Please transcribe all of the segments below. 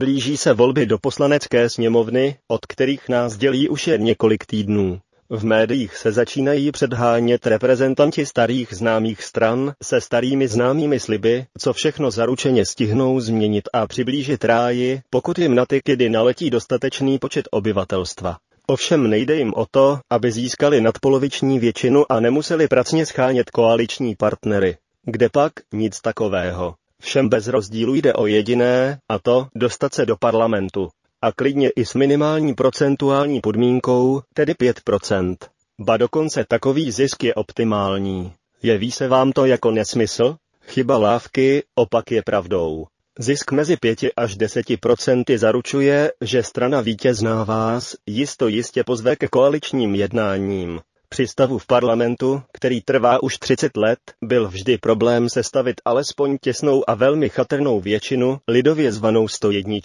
Blíží se volby do poslanecké sněmovny, od kterých nás dělí už jen několik týdnů. V médiích se začínají předhánět reprezentanti starých známých stran se starými známými sliby, co všechno zaručeně stihnou změnit a přiblížit ráji, pokud jim na ty kidy naletí dostatečný počet obyvatelstva. Ovšem nejde jim o to, aby získali nadpoloviční většinu a nemuseli pracně schánět koaliční partnery. Kde pak nic takového. Všem bez rozdílu jde o jediné, a to dostat se do parlamentu. A klidně i s minimální procentuální podmínkou, tedy 5%. Ba dokonce takový zisk je optimální. Jeví se vám to jako nesmysl? Chyba lávky, opak je pravdou. Zisk mezi 5 až 10 procenty zaručuje, že strana vítězná vás jisto jistě pozve ke koaličním jednáním. Při stavu v parlamentu, který trvá už 30 let, byl vždy problém sestavit alespoň těsnou a velmi chatrnou většinu, lidově zvanou 101.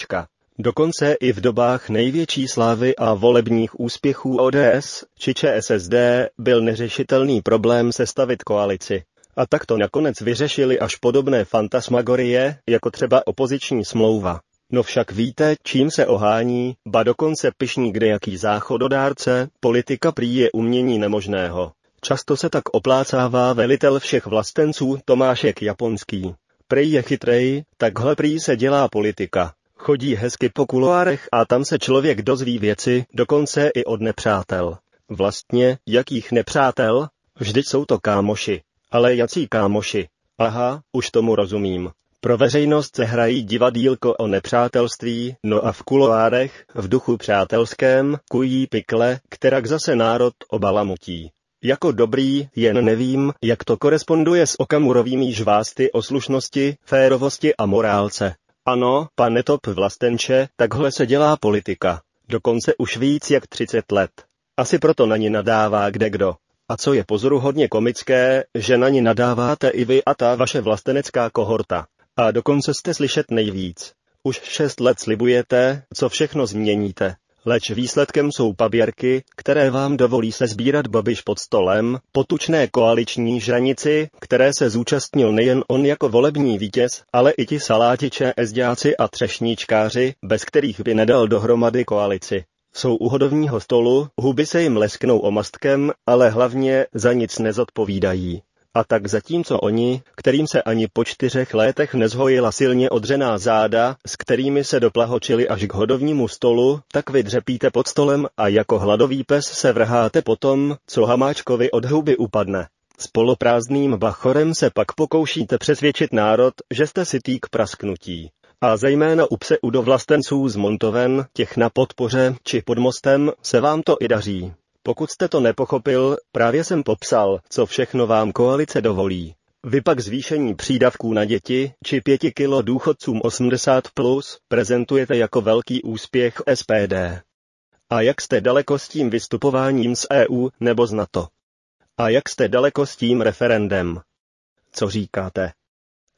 Dokonce i v dobách největší slávy a volebních úspěchů ODS či ČSSD byl neřešitelný problém sestavit koalici. A tak to nakonec vyřešili až podobné fantasmagorie, jako třeba opoziční smlouva. No však víte, čím se ohání, ba dokonce pišní kdejaký záchododárce, politika prý je umění nemožného. Často se tak oplácává velitel všech vlastenců Tomášek Japonský. Prej je chytrej, takhle prý se dělá politika. Chodí hezky po kuloárech a tam se člověk dozví věci, dokonce i od nepřátel. Vlastně, jakých nepřátel? Vždyť jsou to kámoši. Ale jací kámoši? Aha, už tomu rozumím. Pro veřejnost se hrají divadílko o nepřátelství, no a v kuloárech, v duchu přátelském, kují pikle, kterak zase národ obalamutí. Jako dobrý, jen nevím, jak to koresponduje s okamurovými žvásty o slušnosti, férovosti a morálce. Ano, pane Top Vlastenče, takhle se dělá politika. Dokonce už víc jak 30 let. Asi proto na ní nadává kde kdo. A co je pozoruhodně komické, že na ní nadáváte i vy a ta vaše vlastenecká kohorta. A dokonce jste slyšet nejvíc. Už šest let slibujete, co všechno změníte. Leč výsledkem jsou paběrky, které vám dovolí se sbírat babiš pod stolem, potučné koaliční žranici, které se zúčastnil nejen on jako volební vítěz, ale i ti salátiče, ezďáci a třešníčkáři, bez kterých by nedal dohromady koalici. Jsou u hodovního stolu, huby se jim lesknou omastkem, ale hlavně za nic nezodpovídají. A tak zatímco oni, kterým se ani po čtyřech létech nezhojila silně odřená záda, s kterými se doplahočili až k hodovnímu stolu, tak vy dřepíte pod stolem a jako hladový pes se vrháte potom, co Hamáčkovi od houby upadne. S poloprázdným bachorem se pak pokoušíte přesvědčit národ, že jste si týk prasknutí. A zejména u pse udovlastenců z Montoven, těch na podpoře či pod mostem, se vám to i daří. Pokud jste to nepochopil, právě jsem popsal, co všechno vám koalice dovolí. Vy pak zvýšení přídavků na děti či pěti kilo důchodcům 80 plus prezentujete jako velký úspěch SPD. A jak jste daleko s tím vystupováním z EU nebo z NATO? A jak jste daleko s tím referendem? Co říkáte?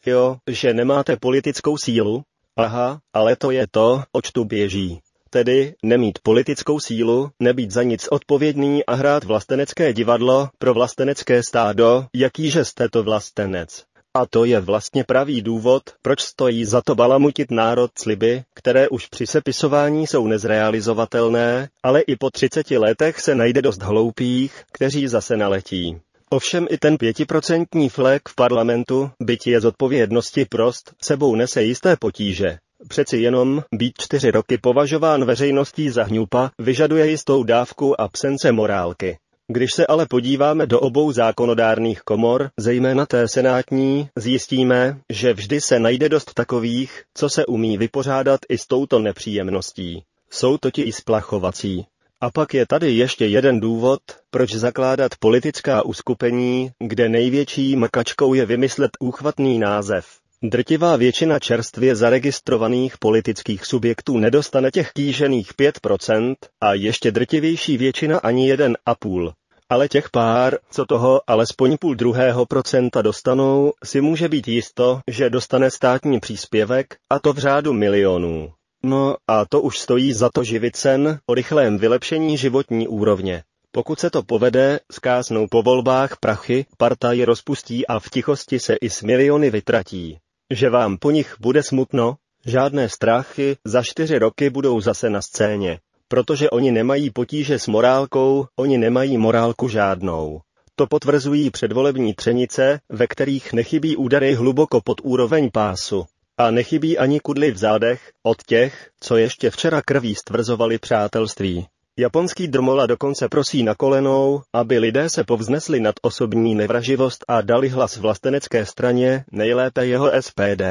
Jo, že nemáte politickou sílu? Aha, ale to je to, oč tu běží tedy nemít politickou sílu, nebýt za nic odpovědný a hrát vlastenecké divadlo pro vlastenecké stádo, jakýže jste to vlastenec. A to je vlastně pravý důvod, proč stojí za to balamutit národ sliby, které už při sepisování jsou nezrealizovatelné, ale i po 30 letech se najde dost hloupých, kteří zase naletí. Ovšem i ten pětiprocentní flek v parlamentu, byť je z odpovědnosti prost, sebou nese jisté potíže. Přeci jenom být čtyři roky považován veřejností za hňupa vyžaduje jistou dávku absence morálky. Když se ale podíváme do obou zákonodárných komor, zejména té senátní, zjistíme, že vždy se najde dost takových, co se umí vypořádat i s touto nepříjemností. Jsou toti i splachovací. A pak je tady ještě jeden důvod, proč zakládat politická uskupení, kde největší makačkou je vymyslet úchvatný název. Drtivá většina čerstvě zaregistrovaných politických subjektů nedostane těch kýžených 5% a ještě drtivější většina ani jeden a půl. Ale těch pár, co toho alespoň půl druhého procenta dostanou, si může být jisto, že dostane státní příspěvek, a to v řádu milionů. No a to už stojí za to živit sen o rychlém vylepšení životní úrovně. Pokud se to povede, zkásnou po volbách prachy, partaj rozpustí a v tichosti se i s miliony vytratí. Že vám po nich bude smutno? Žádné strachy, za čtyři roky budou zase na scéně. Protože oni nemají potíže s morálkou, oni nemají morálku žádnou. To potvrzují předvolební třenice, ve kterých nechybí údary hluboko pod úroveň pásu. A nechybí ani kudly v zádech od těch, co ještě včera krví stvrzovali přátelství. Japonský drmola dokonce prosí na kolenou, aby lidé se povznesli nad osobní nevraživost a dali hlas vlastenecké straně, nejlépe jeho SPD.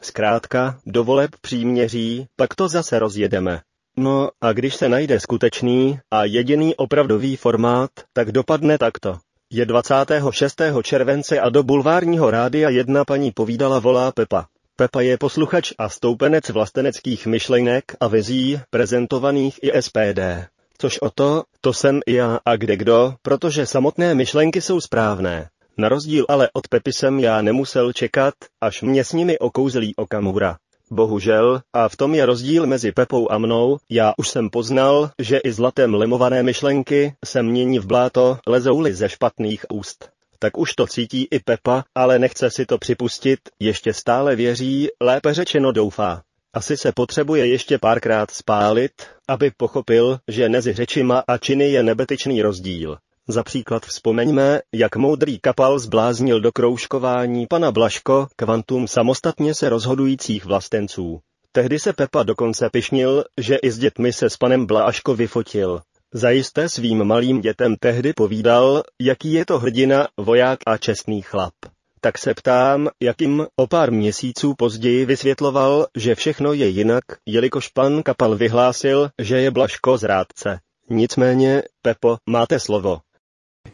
Zkrátka, do voleb příměří, pak to zase rozjedeme. No a když se najde skutečný a jediný opravdový formát, tak dopadne takto. Je 26. července a do bulvárního rádia jedna paní povídala volá Pepa. Pepa je posluchač a stoupenec vlasteneckých myšlenek a vizí, prezentovaných i SPD. Což o to, to jsem i já a kde kdo, protože samotné myšlenky jsou správné. Na rozdíl ale od Pepy jsem já nemusel čekat, až mě s nimi okouzlí Okamura. Bohužel, a v tom je rozdíl mezi Pepou a mnou, já už jsem poznal, že i zlatem lemované myšlenky se mění v bláto, lezou-li ze špatných úst. Tak už to cítí i Pepa, ale nechce si to připustit, ještě stále věří, lépe řečeno doufá. Asi se potřebuje ještě párkrát spálit, aby pochopil, že mezi řečima a činy je nebetyčný rozdíl. Za příklad vzpomeňme, jak moudrý kapal zbláznil do kroužkování pana Blaško kvantum samostatně se rozhodujících vlastenců. Tehdy se Pepa dokonce pišnil, že i s dětmi se s panem Bláško vyfotil. Zajisté svým malým dětem tehdy povídal, jaký je to hrdina, voják a čestný chlap. Tak se ptám, jakým o pár měsíců později vysvětloval, že všechno je jinak, jelikož pan Kapal vyhlásil, že je Blaško zrádce. Nicméně, Pepo, máte slovo.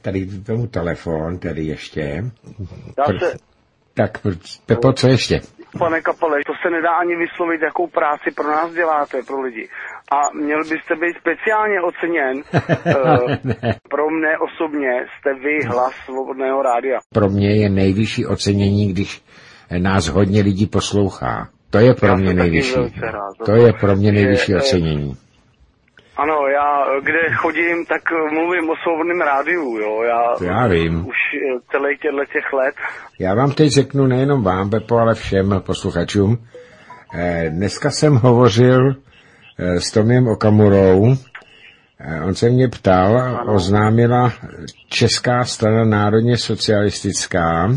Tady tomu telefon, tady ještě. Já se, Tak, Pepo, co ještě? Pane Kapale, to se nedá ani vyslovit, jakou práci pro nás děláte, pro lidi. A měl byste být speciálně oceněn. uh, pro mne osobně jste vy hlas Svobodného rádia. Pro mě je nejvyšší ocenění, když nás hodně lidí poslouchá. To je pro Já mě nejvyšší. rád To je pro mě nejvyšší že, eh, ocenění. Ano, já kde chodím, tak mluvím o Svobodném rádiu, jo. Já, To já vím. už eh, celých těchto těch let. Já vám teď řeknu nejenom vám, Pepo, ale všem posluchačům. Eh, Dneska jsem hovořil eh, s Tomiem Okamurou. Eh, On se mě ptal, oznámila Česká strana národně socialistická,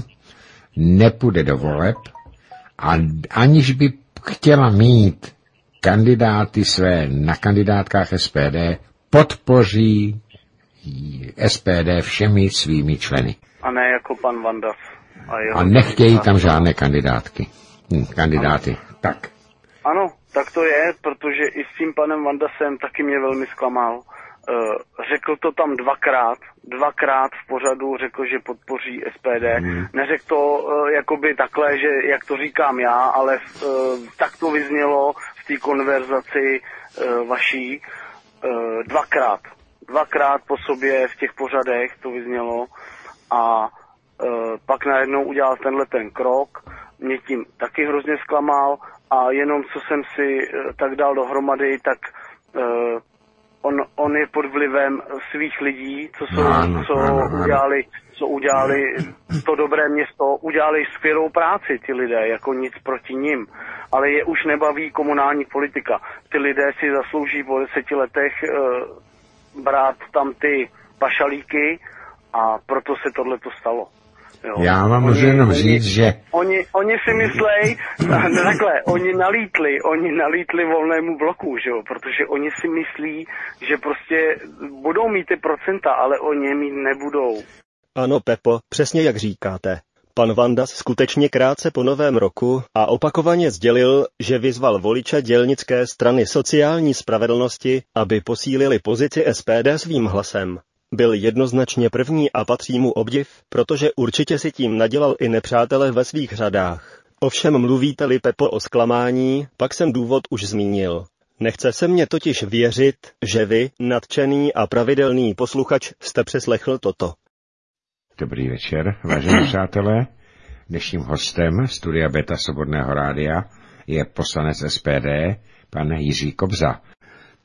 nepůjde do voleb, a aniž by chtěla mít kandidáty své na kandidátkách SPD, podpoří SPD všemi svými členy. A ne jako pan Vandas. A, jeho A nechtějí tam žádné kandidátky. Hm, kandidáty. Tak. Ano, tak to je, protože i s tím panem Vandasem taky mě velmi zklamal. Uh, řekl to tam dvakrát, dvakrát v pořadu řekl, že podpoří SPD. Hmm. Neřekl to uh, jakoby takhle, že jak to říkám já, ale uh, tak to vyznělo v té konverzaci uh, vaší uh, dvakrát. Dvakrát po sobě v těch pořadech to vyznělo a uh, pak najednou udělal tenhle ten krok, mě tím taky hrozně zklamal a jenom co jsem si tak dal dohromady, tak on, on je pod vlivem svých lidí, co, jsou, Ano, co ano, ano. udělali, co udělali to dobré město, udělali skvělou práci ty lidé, jako nic proti nim. Ale je už nebaví komunální politika. Ty lidé si zaslouží po deseti letech e, brát tam ty pašalíky a proto se tohle to stalo. Jo. Já vám Oni- můžu jenom oni- říct, že Oni, oni si myslej, ne takhle, oni nalítli, oni nalítli volnému bloku, že jo, protože oni si myslí, že prostě budou mít ty procenta, ale oni je mít nebudou. Ano, Pepo, přesně jak říkáte. Pan Vandas skutečně krátce po novém roku a opakovaně sdělil, že vyzval voliče dělnické strany sociální spravedlnosti, aby posílili pozici SPD svým hlasem. Byl jednoznačně první a patří mu obdiv, protože určitě si tím nadělal i nepřátele ve svých řadách. Ovšem mluvíte-li Pepo o zklamání, pak jsem důvod už zmínil. Nechce se mně totiž věřit, že vy, nadčený a pravidelný posluchač, jste přeslechl toto. Dobrý večer, vážení přátelé. Dnešním hostem studia Beta Svobodného rádia je poslanec SPD, pan Jiří Kobza.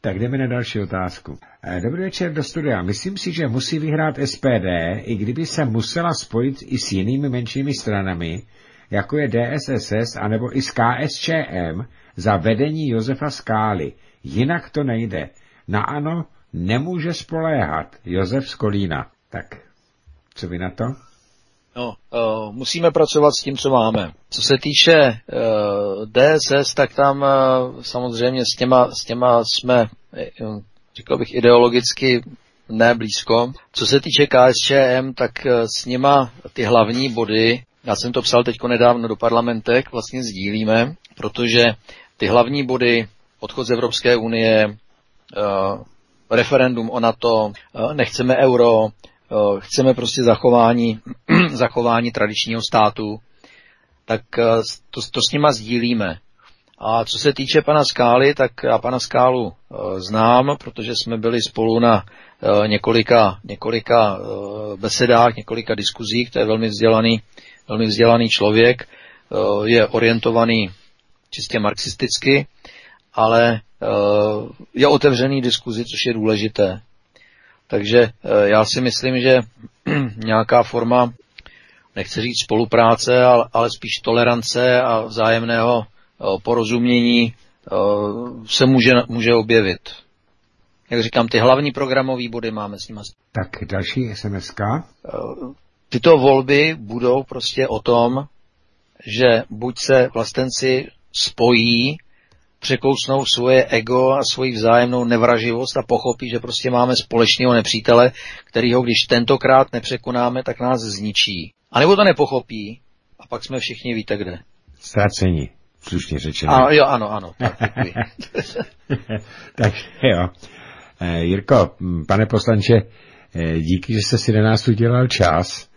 Tak jdeme na další otázku. Eh, Dobrý večer do studia. Myslím si, že musí vyhrát SPD, i kdyby se musela spojit i s jinými menšími stranami, jako je DSSS anebo i z KSČM za vedení Josefa Skály. Jinak to nejde. Na ano nemůže spoléhat Josef Skolína. Tak, co vy na to? No, uh, musíme pracovat s tím, co máme. Co se týče uh, DSS, tak tam uh, samozřejmě s těma, s těma jsme, řekl bych, ideologicky ne blízko. Co se týče KSČM, tak s nima ty hlavní body, já jsem to psal teď nedávno do parlamentek, vlastně sdílíme, protože ty hlavní body, odchod z Evropské unie, referendum o NATO, nechceme euro, Eh, chceme prostě zachování, zachování tradičního státu, tak eh, to, to s nima sdílíme. A co se týče pana Skály, tak já pana Skálu eh, znám, protože jsme byli spolu na několika, několika besedách, několika diskuzích, to je velmi vzdělaný, velmi vzdělaný člověk, je orientovaný čistě marxisticky, ale je otevřený diskuzi, což je důležité. Takže eh, já si myslím, že nějaká forma, nechci říct spolupráce, ale spíš tolerance a vzájemného eh, porozumění eh, se může, může objevit. Jak říkám, ty hlavní programové body máme s nimi. Tak další SMS. Tyto volby budou prostě o tom, že buď se vlastenci spojí překousnou svoje ego a svoji vzájemnou nevraživost a pochopí, že prostě máme společného nepřítele, kterýho když tentokrát nepřekonáme, tak nás zničí. A nebo to nepochopí a pak jsme všichni víte kde. Ztracení, slušně řečeno. A, jo, ano, ano. Tak, tak jo. E, Jirko, pane poslanče, e, díky, že jste si na nás udělal čas.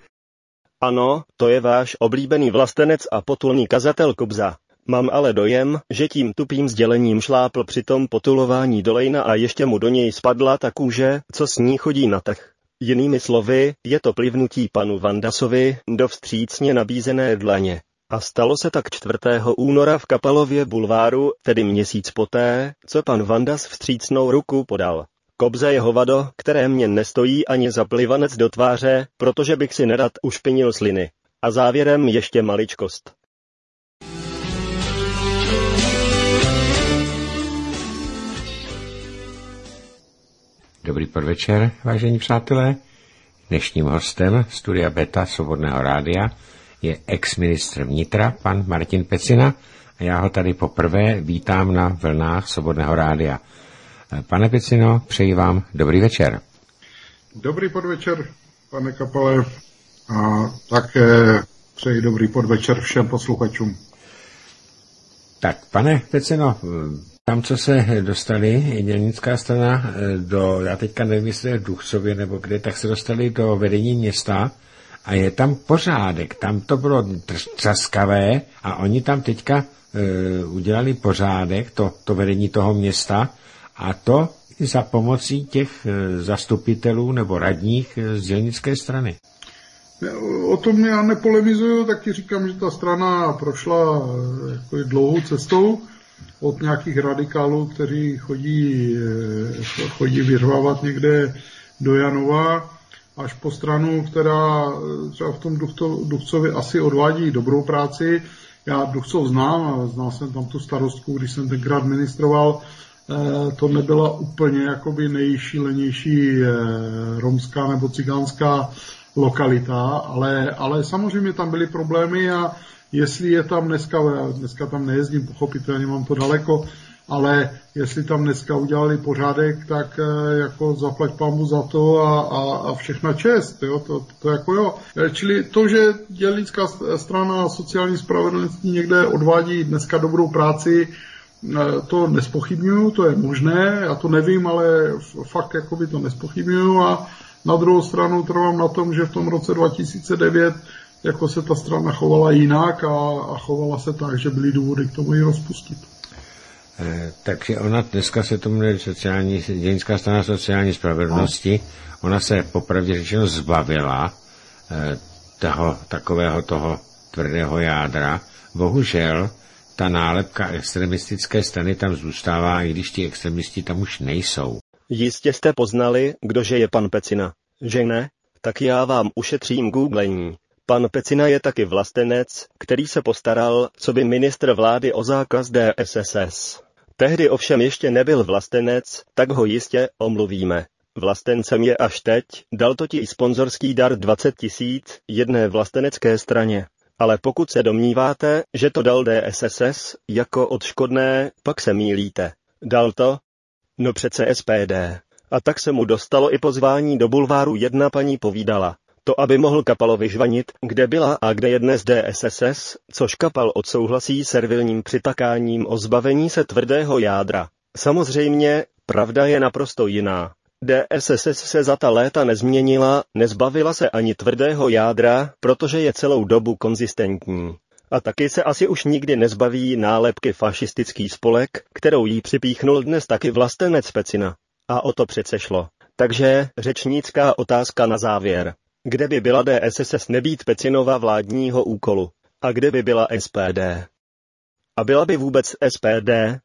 Ano, to je váš oblíbený vlastenec a potulný kazatel Kobza. Mám ale dojem, že tím tupým sdělením šlápl při tom potulování dolejna a ještě mu do něj spadla ta kůže, co s ní chodí na trh. Jinými slovy, je to plivnutí panu Vandasovi do vstřícně nabízené dlaně. A stalo se tak 4. února v Kapalově bulváru, tedy měsíc poté, co pan Vandas vstřícnou ruku podal. Kobze je hovado, které mě nestojí ani za plivanec do tváře, protože bych si nerad ušpinil sliny. A závěrem ještě maličkost. Dobrý podvečer, vážení přátelé. Dnešním hostem studia Beta Svobodného rádia je ex-ministr vnitra, pan Martin Pecina, a já ho tady poprvé vítám na vlnách Svobodného rádia. Pane Pecino, přeji vám dobrý večer. Dobrý podvečer, pane Kapale, a také přeji dobrý podvečer všem posluchačům. Tak, pane Pecino, tam, co se dostali, dělnická strana, eh, do, já teďka nevím, jestli je v Duchcově nebo kde, tak se dostali do vedení města a je tam pořádek. Tam to bylo třaskavé a oni tam teďka e, udělali pořádek, to, to vedení toho města a to i za pomocí těch e, zastupitelů nebo radních z dělnické strany. O tom já nepolemizuju, tak ti říkám, že ta strana prošla jako dlouhou cestou od nějakých radikálů, kteří chodí, eh, chodí vyřvávat někde do Janova, až po stranu, která eh, třeba v tom Duchcově asi odvádí dobrou práci. Já Duchcov znám znal jsem tam tu starostku, když jsem tenkrát ministroval. Eh, to nebyla úplně jakoby nejšílenější romská nebo cigánská lokalita, ale, ale samozřejmě tam byly problémy a jestli je tam dneska, dneska tam nejezdím, pochopitelně mám to daleko, ale jestli tam dneska udělali pořádek, tak eh, jako zaplať pámu za to a, a, a všechna čest, jo, to, to jako jo. Eh, čili to, že dělnická strana sociální spravedlnosti někde odvádí dneska dobrou práci, eh, to nespochybnuju, to je možné, já to nevím, ale fakt jako by to nespochybnuju a na druhou stranu trvám na tom, že v tom roce 2009 jako se ta strana chovala jinak a, a chovala se tak, že byly důvody k tomu ji rozpustit. Eh, takže ona dneska se tomu jmenuje sociální, dějnská strana sociální spravedlnosti, ona se popravdě řečeno zbavila eh, toho, takového toho tvrdého jádra. Bohužel ta nálepka extremistické strany tam zůstává, i když ti extremisti tam už nejsou. Jistě jste poznali, kdože je pan Pecina, že ne? Tak já vám ušetřím googlení. Pan Pecina je taky vlastenec, který se postaral, co by ministr vlády o zákaz DSSS. Tehdy ovšem ještě nebyl vlastenec, tak ho jistě omluvíme. Vlastencem je až teď, dal totiž sponzorský dar 20 tisíc jedné vlastenecké straně. Ale pokud se domníváte, že to dal DSSS jako odškodné, pak se mílíte. Dal to? No přece SPD. A tak se mu dostalo i pozvání do bulváru jedna paní povídala. To, aby mohl Kapalovi žvanit, kde byla a kde je dnes DSSS, což Kapal odsouhlasí servilním přitakáním o zbavení se tvrdého jádra. Samozřejmě, pravda je naprosto jiná. DSSS se za ta léta nezměnila, nezbavila se ani tvrdého jádra, protože je celou dobu konzistentní. A taky se asi už nikdy nezbaví nálepky fašistický spolek, kterou jí připíchnul dnes taky vlastenec Pecina. A o to přece šlo. Takže řečnická otázka na závěr. Kde by byla DSSS nebýt Pecinova vládního úkolu? A kde by byla SPD? A byla by vůbec SPD,